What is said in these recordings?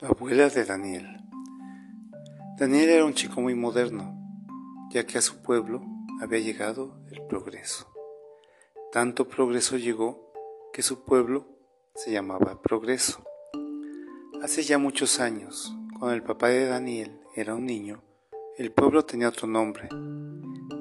La abuela de Daniel. Daniel era un chico muy moderno, ya que a su pueblo había llegado el progreso. Tanto progreso llegó que su pueblo se llamaba Progreso. Hace ya muchos años, cuando el papá de Daniel era un niño, el pueblo tenía otro nombre,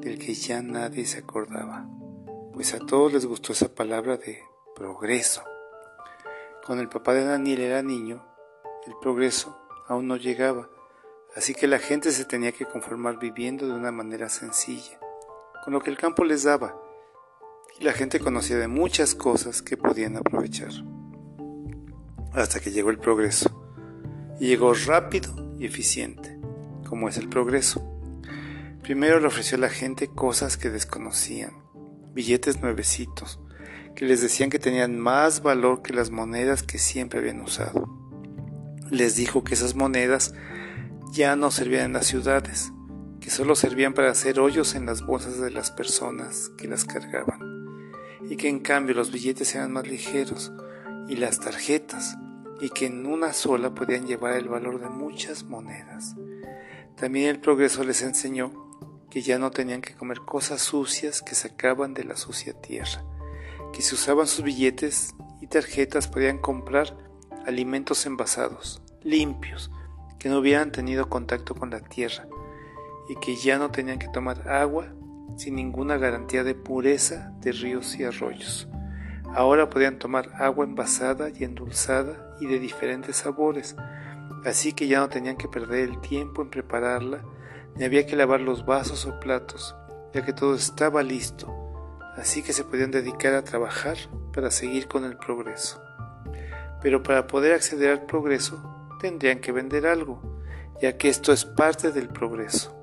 del que ya nadie se acordaba, pues a todos les gustó esa palabra de progreso. Cuando el papá de Daniel era niño, el progreso aún no llegaba, así que la gente se tenía que conformar viviendo de una manera sencilla, con lo que el campo les daba, y la gente conocía de muchas cosas que podían aprovechar. Hasta que llegó el progreso, y llegó rápido y eficiente, como es el progreso. Primero le ofreció a la gente cosas que desconocían, billetes nuevecitos, que les decían que tenían más valor que las monedas que siempre habían usado les dijo que esas monedas ya no servían en las ciudades, que solo servían para hacer hoyos en las bolsas de las personas que las cargaban, y que en cambio los billetes eran más ligeros y las tarjetas, y que en una sola podían llevar el valor de muchas monedas. También el progreso les enseñó que ya no tenían que comer cosas sucias que sacaban de la sucia tierra, que si usaban sus billetes y tarjetas podían comprar alimentos envasados, limpios, que no hubieran tenido contacto con la tierra y que ya no tenían que tomar agua sin ninguna garantía de pureza de ríos y arroyos. Ahora podían tomar agua envasada y endulzada y de diferentes sabores, así que ya no tenían que perder el tiempo en prepararla, ni había que lavar los vasos o platos, ya que todo estaba listo, así que se podían dedicar a trabajar para seguir con el progreso pero para poder acceder al progreso tendrían que vender algo, ya que esto es parte del progreso.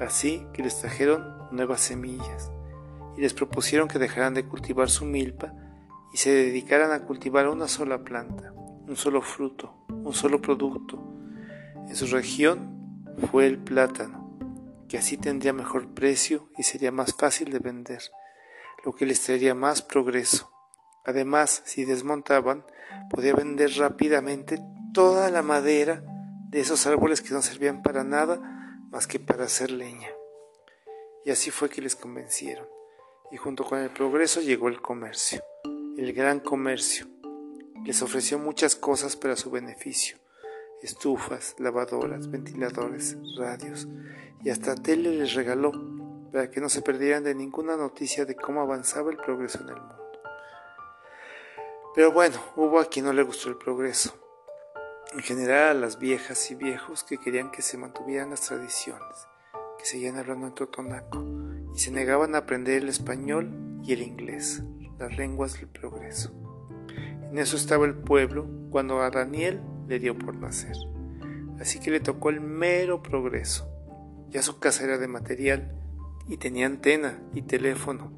Así que les trajeron nuevas semillas y les propusieron que dejaran de cultivar su milpa y se dedicaran a cultivar una sola planta, un solo fruto, un solo producto. En su región fue el plátano, que así tendría mejor precio y sería más fácil de vender, lo que les traería más progreso. Además, si desmontaban, podía vender rápidamente toda la madera de esos árboles que no servían para nada más que para hacer leña. Y así fue que les convencieron. Y junto con el progreso llegó el comercio, el gran comercio. Les ofreció muchas cosas para su beneficio. Estufas, lavadoras, ventiladores, radios y hasta tele les regaló para que no se perdieran de ninguna noticia de cómo avanzaba el progreso en el mundo. Pero bueno, hubo a quien no le gustó el progreso. En general a las viejas y viejos que querían que se mantuvieran las tradiciones, que seguían hablando en totonaco y se negaban a aprender el español y el inglés, las lenguas del progreso. En eso estaba el pueblo cuando a Daniel le dio por nacer. Así que le tocó el mero progreso. Ya su casa era de material y tenía antena y teléfono.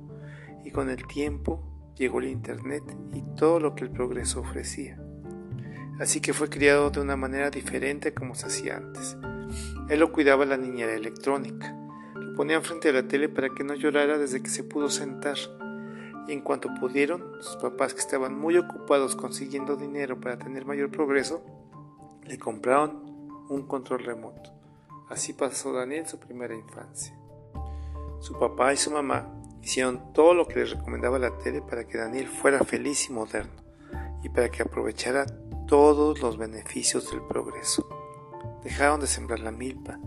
Y con el tiempo llegó el Internet y todo lo que el progreso ofrecía. Así que fue criado de una manera diferente como se hacía antes. Él lo cuidaba la niñera electrónica. Lo ponían frente a la tele para que no llorara desde que se pudo sentar. Y en cuanto pudieron, sus papás que estaban muy ocupados consiguiendo dinero para tener mayor progreso, le compraron un control remoto. Así pasó Daniel su primera infancia. Su papá y su mamá Hicieron todo lo que les recomendaba la tele para que Daniel fuera feliz y moderno y para que aprovechara todos los beneficios del progreso. Dejaron de sembrar la milpa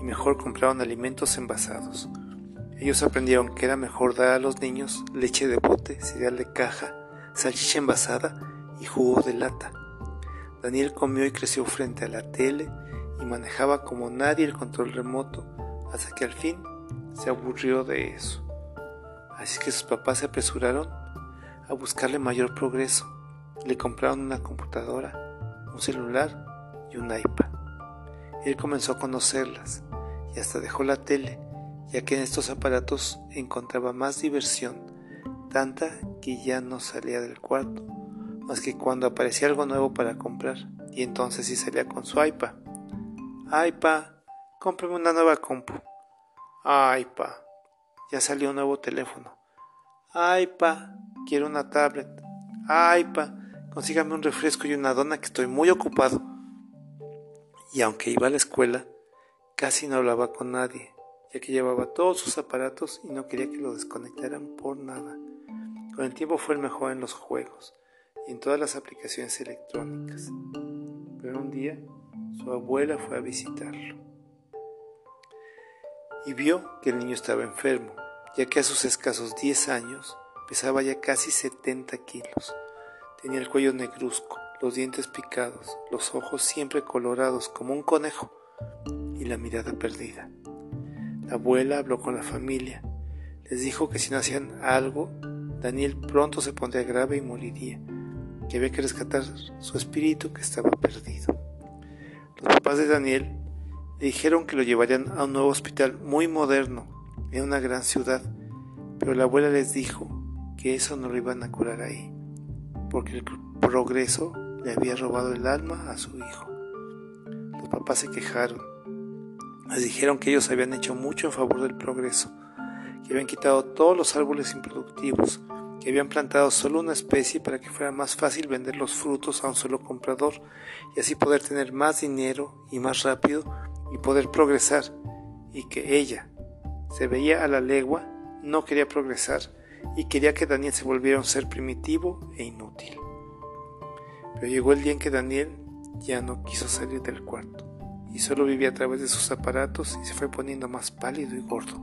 y mejor compraron alimentos envasados. Ellos aprendieron que era mejor dar a los niños leche de bote, cereal de caja, salchicha envasada y jugo de lata. Daniel comió y creció frente a la tele y manejaba como nadie el control remoto hasta que al fin se aburrió de eso. Así que sus papás se apresuraron a buscarle mayor progreso. Le compraron una computadora, un celular y un iPad. Él comenzó a conocerlas y hasta dejó la tele, ya que en estos aparatos encontraba más diversión, tanta que ya no salía del cuarto, más que cuando aparecía algo nuevo para comprar, y entonces sí salía con su iPad. iPad, cómprame una nueva compu. iPad, ya salió un nuevo teléfono. Ay, pa, quiero una tablet. Ay, pa, consígame un refresco y una dona que estoy muy ocupado. y aunque iba a la escuela, casi no hablaba con nadie, ya que llevaba todos sus aparatos y no quería que lo desconectaran por nada. Con el tiempo fue el mejor en los juegos y en todas las aplicaciones electrónicas. Pero un día su abuela fue a visitarlo y vio que el niño estaba enfermo, ya que a sus escasos 10 años pesaba ya casi 70 kilos. Tenía el cuello negruzco, los dientes picados, los ojos siempre colorados como un conejo y la mirada perdida. La abuela habló con la familia. Les dijo que si no hacían algo, Daniel pronto se pondría grave y moriría, que había que rescatar su espíritu que estaba perdido. Los papás de Daniel le dijeron que lo llevarían a un nuevo hospital muy moderno en una gran ciudad, pero la abuela les dijo que eso no lo iban a curar ahí, porque el progreso le había robado el alma a su hijo. Los papás se quejaron. Les dijeron que ellos habían hecho mucho en favor del progreso, que habían quitado todos los árboles improductivos, que habían plantado solo una especie para que fuera más fácil vender los frutos a un solo comprador y así poder tener más dinero y más rápido y poder progresar, y que ella se veía a la legua, no quería progresar y quería que Daniel se volviera un ser primitivo e inútil. Pero llegó el día en que Daniel ya no quiso salir del cuarto y solo vivía a través de sus aparatos y se fue poniendo más pálido y gordo.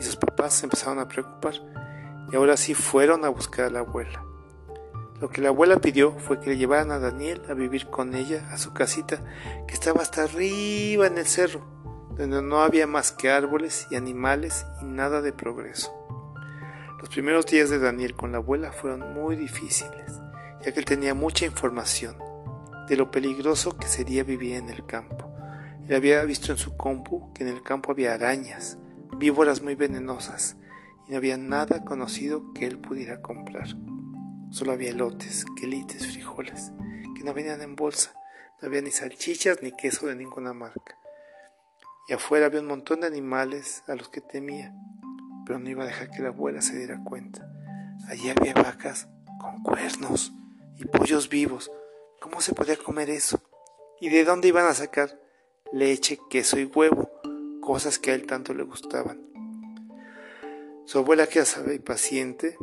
Y sus papás se empezaron a preocupar y ahora sí fueron a buscar a la abuela. Lo que la abuela pidió fue que le llevaran a Daniel a vivir con ella a su casita que estaba hasta arriba en el cerro, donde no había más que árboles y animales y nada de progreso. Los primeros días de Daniel con la abuela fueron muy difíciles, ya que él tenía mucha información de lo peligroso que sería vivir en el campo. Él había visto en su compu que en el campo había arañas, víboras muy venenosas, y no había nada conocido que él pudiera comprar. Solo había lotes, quelites, frijoles, que no venían en bolsa. No había ni salchichas ni queso de ninguna marca. Y afuera había un montón de animales a los que temía, pero no iba a dejar que la abuela se diera cuenta. Allí había vacas con cuernos y pollos vivos. ¿Cómo se podía comer eso? ¿Y de dónde iban a sacar leche, queso y huevo? Cosas que a él tanto le gustaban. Su abuela, que ya y paciente,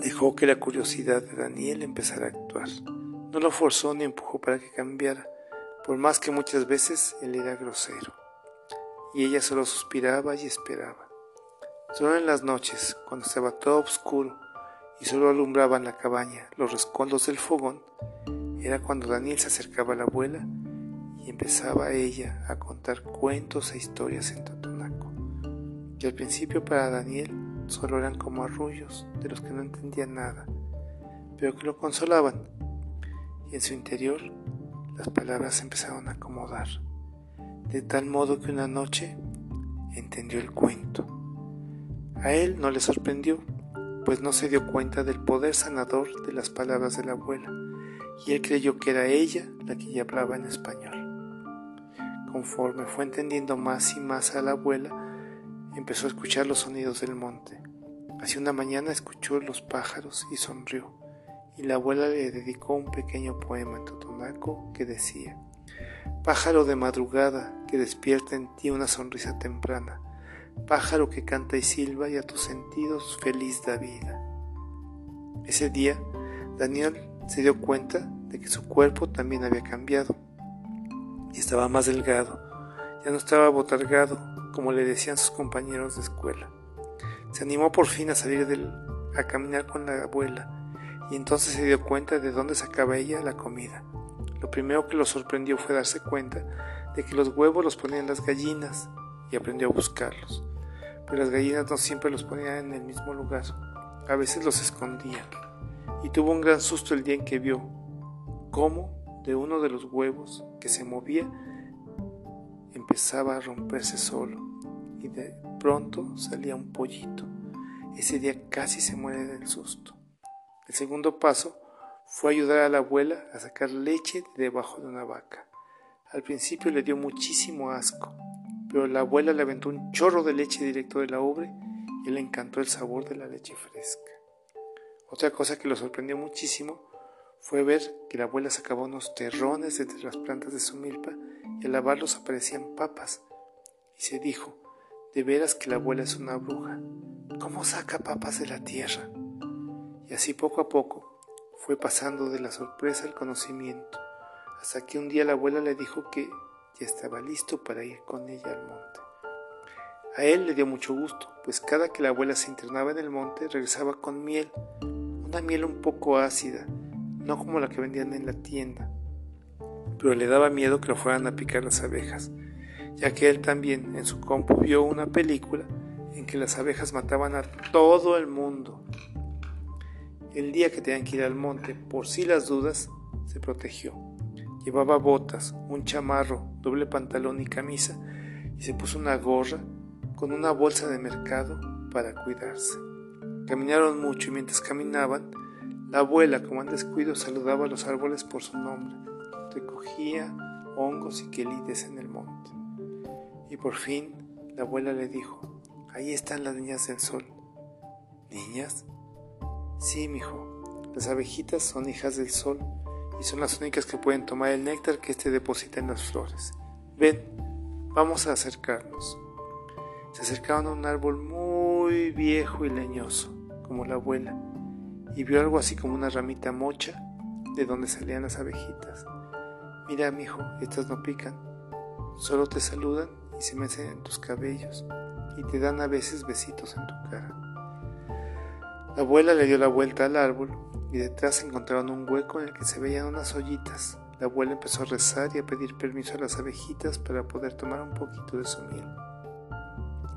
Dejó que la curiosidad de Daniel empezara a actuar. No lo forzó ni empujó para que cambiara, por más que muchas veces él era grosero. Y ella solo suspiraba y esperaba. Solo en las noches, cuando estaba todo oscuro y solo alumbraban la cabaña los rescoldos del fogón, era cuando Daniel se acercaba a la abuela y empezaba ella a contar cuentos e historias en Totonaco. Y al principio para Daniel solo eran como arrullos de los que no entendía nada, pero que lo consolaban, y en su interior las palabras empezaron a acomodar, de tal modo que una noche entendió el cuento. A él no le sorprendió, pues no se dio cuenta del poder sanador de las palabras de la abuela, y él creyó que era ella la que ya hablaba en español. Conforme fue entendiendo más y más a la abuela, empezó a escuchar los sonidos del monte. Hacia una mañana escuchó los pájaros y sonrió, y la abuela le dedicó un pequeño poema que decía, Pájaro de madrugada que despierta en ti una sonrisa temprana, pájaro que canta y silba y a tus sentidos feliz da vida. Ese día, Daniel se dio cuenta de que su cuerpo también había cambiado y estaba más delgado, ya no estaba botargado como le decían sus compañeros de escuela. Se animó por fin a salir del, a caminar con la abuela y entonces se dio cuenta de dónde sacaba ella la comida. Lo primero que lo sorprendió fue darse cuenta de que los huevos los ponían las gallinas y aprendió a buscarlos. Pero las gallinas no siempre los ponían en el mismo lugar, a veces los escondían. Y tuvo un gran susto el día en que vio cómo de uno de los huevos que se movía empezaba a romperse solo y de pronto salía un pollito. Ese día casi se muere del susto. El segundo paso fue ayudar a la abuela a sacar leche debajo de una vaca. Al principio le dio muchísimo asco, pero la abuela le aventó un chorro de leche directo de la ubre y le encantó el sabor de la leche fresca. Otra cosa que lo sorprendió muchísimo fue ver que la abuela sacaba unos terrones entre las plantas de su milpa y al lavarlos aparecían papas. Y se dijo, de veras que la abuela es una bruja. ¿Cómo saca papas de la tierra? Y así poco a poco fue pasando de la sorpresa al conocimiento, hasta que un día la abuela le dijo que ya estaba listo para ir con ella al monte. A él le dio mucho gusto, pues cada que la abuela se internaba en el monte regresaba con miel, una miel un poco ácida, no como la que vendían en la tienda, pero le daba miedo que lo fueran a picar las abejas, ya que él también en su compu vio una película en que las abejas mataban a todo el mundo. El día que tenían que ir al monte, por si las dudas, se protegió. Llevaba botas, un chamarro, doble pantalón y camisa, y se puso una gorra con una bolsa de mercado para cuidarse. Caminaron mucho y mientras caminaban, la abuela, como en descuido, saludaba a los árboles por su nombre. Recogía hongos y quelites en el monte. Y por fin, la abuela le dijo, ahí están las niñas del sol. ¿Niñas? Sí, mijo. Las abejitas son hijas del sol y son las únicas que pueden tomar el néctar que éste deposita en las flores. Ven, vamos a acercarnos. Se acercaron a un árbol muy viejo y leñoso, como la abuela, y vio algo así como una ramita mocha de donde salían las abejitas. Mira, mijo, estas no pican, solo te saludan y se mecen en tus cabellos y te dan a veces besitos en tu cara. La abuela le dio la vuelta al árbol y detrás encontraron un hueco en el que se veían unas ollitas. La abuela empezó a rezar y a pedir permiso a las abejitas para poder tomar un poquito de su miel.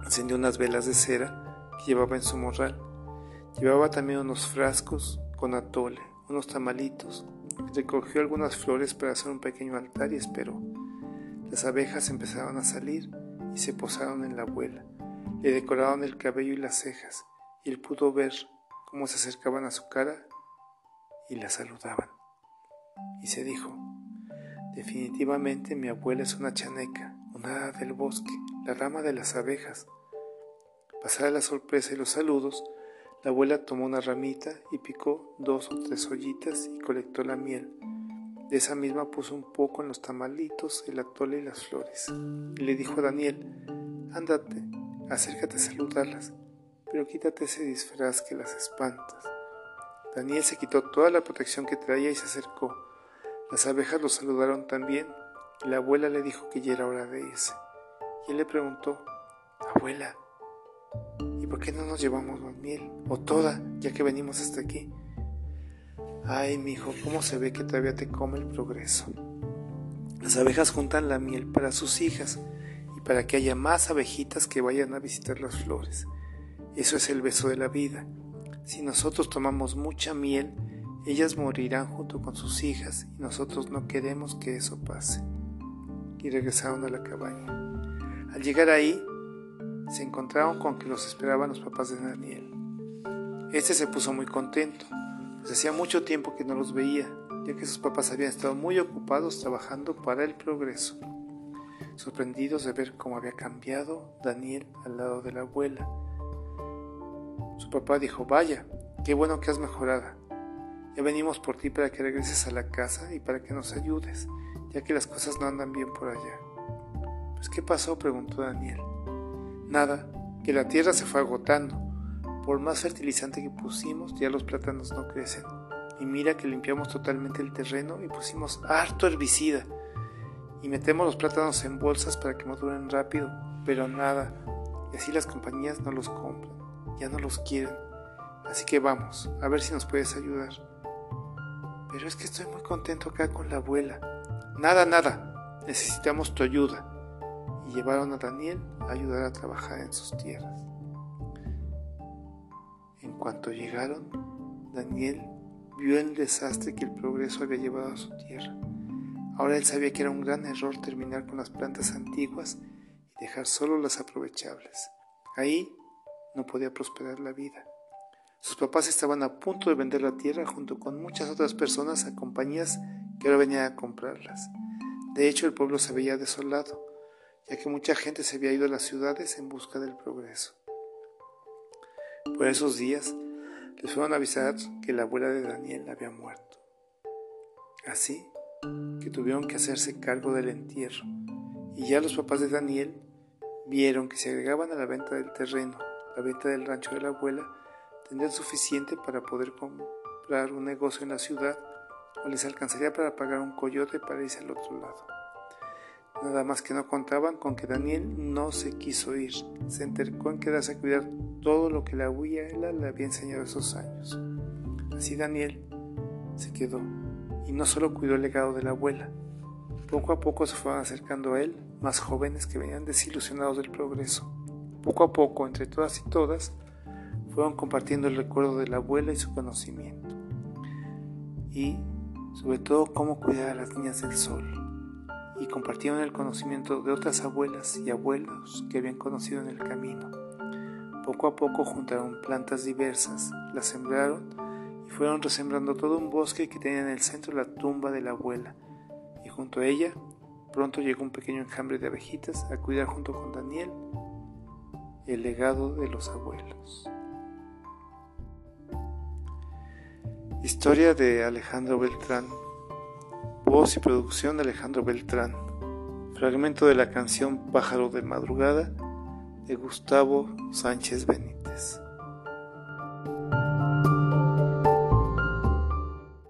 Encendió unas velas de cera que llevaba en su morral. Llevaba también unos frascos con atole, unos tamalitos. Recogió algunas flores para hacer un pequeño altar y esperó. Las abejas empezaron a salir y se posaron en la abuela. Le decoraron el cabello y las cejas, y él pudo ver cómo se acercaban a su cara y la saludaban. Y se dijo, definitivamente mi abuela es una chaneca, una del bosque, la rama de las abejas. Pasada la sorpresa y los saludos, la abuela tomó una ramita y picó dos o tres ollitas y colectó la miel. De esa misma puso un poco en los tamalitos, el atole y las flores. Y le dijo a Daniel, ándate, acércate a saludarlas, pero quítate ese disfraz que las espantas. Daniel se quitó toda la protección que traía y se acercó. Las abejas lo saludaron también y la abuela le dijo que ya era hora de irse. Y él le preguntó, Abuela, ¿y por qué no nos llevamos más miel? O toda, ya que venimos hasta aquí. Ay, mi hijo, cómo se ve que todavía te come el progreso. Las abejas juntan la miel para sus hijas y para que haya más abejitas que vayan a visitar las flores. Eso es el beso de la vida. Si nosotros tomamos mucha miel, ellas morirán junto con sus hijas y nosotros no queremos que eso pase. Y regresaron a la cabaña. Al llegar ahí, se encontraron con que los esperaban los papás de Daniel. Este se puso muy contento, pues hacía mucho tiempo que no los veía, ya que sus papás habían estado muy ocupados trabajando para el progreso. Sorprendidos de ver cómo había cambiado Daniel al lado de la abuela. Su papá dijo, vaya, qué bueno que has mejorado. Ya venimos por ti para que regreses a la casa y para que nos ayudes, ya que las cosas no andan bien por allá. ¿qué pasó? preguntó Daniel. Nada, que la tierra se fue agotando. Por más fertilizante que pusimos, ya los plátanos no crecen. Y mira que limpiamos totalmente el terreno y pusimos harto herbicida. Y metemos los plátanos en bolsas para que maduren rápido, pero nada. Y así las compañías no los compran, ya no los quieren. Así que vamos, a ver si nos puedes ayudar. Pero es que estoy muy contento acá con la abuela. Nada, nada. Necesitamos tu ayuda y llevaron a Daniel a ayudar a trabajar en sus tierras. En cuanto llegaron, Daniel vio el desastre que el progreso había llevado a su tierra. Ahora él sabía que era un gran error terminar con las plantas antiguas y dejar solo las aprovechables. Ahí no podía prosperar la vida. Sus papás estaban a punto de vender la tierra junto con muchas otras personas a compañías que ahora venían a comprarlas. De hecho, el pueblo se veía desolado ya que mucha gente se había ido a las ciudades en busca del progreso. Por esos días les fueron a avisar que la abuela de Daniel había muerto. Así que tuvieron que hacerse cargo del entierro, y ya los papás de Daniel vieron que si agregaban a la venta del terreno la venta del rancho de la abuela, tendrían suficiente para poder comprar un negocio en la ciudad o les alcanzaría para pagar un coyote para irse al otro lado. Nada más que no contaban con que Daniel no se quiso ir, se entercó en quedarse a cuidar todo lo que la abuela le había enseñado esos años. Así Daniel se quedó y no solo cuidó el legado de la abuela, poco a poco se fueron acercando a él más jóvenes que venían desilusionados del progreso. Poco a poco, entre todas y todas, fueron compartiendo el recuerdo de la abuela y su conocimiento. Y sobre todo cómo cuidar a las niñas del sol. Y compartieron el conocimiento de otras abuelas y abuelos que habían conocido en el camino. Poco a poco juntaron plantas diversas, las sembraron y fueron resembrando todo un bosque que tenía en el centro la tumba de la abuela. Y junto a ella, pronto llegó un pequeño enjambre de abejitas a cuidar junto con Daniel el legado de los abuelos. Historia de Alejandro Beltrán. Voz y producción de Alejandro Beltrán. Fragmento de la canción Pájaro de Madrugada de Gustavo Sánchez Benítez.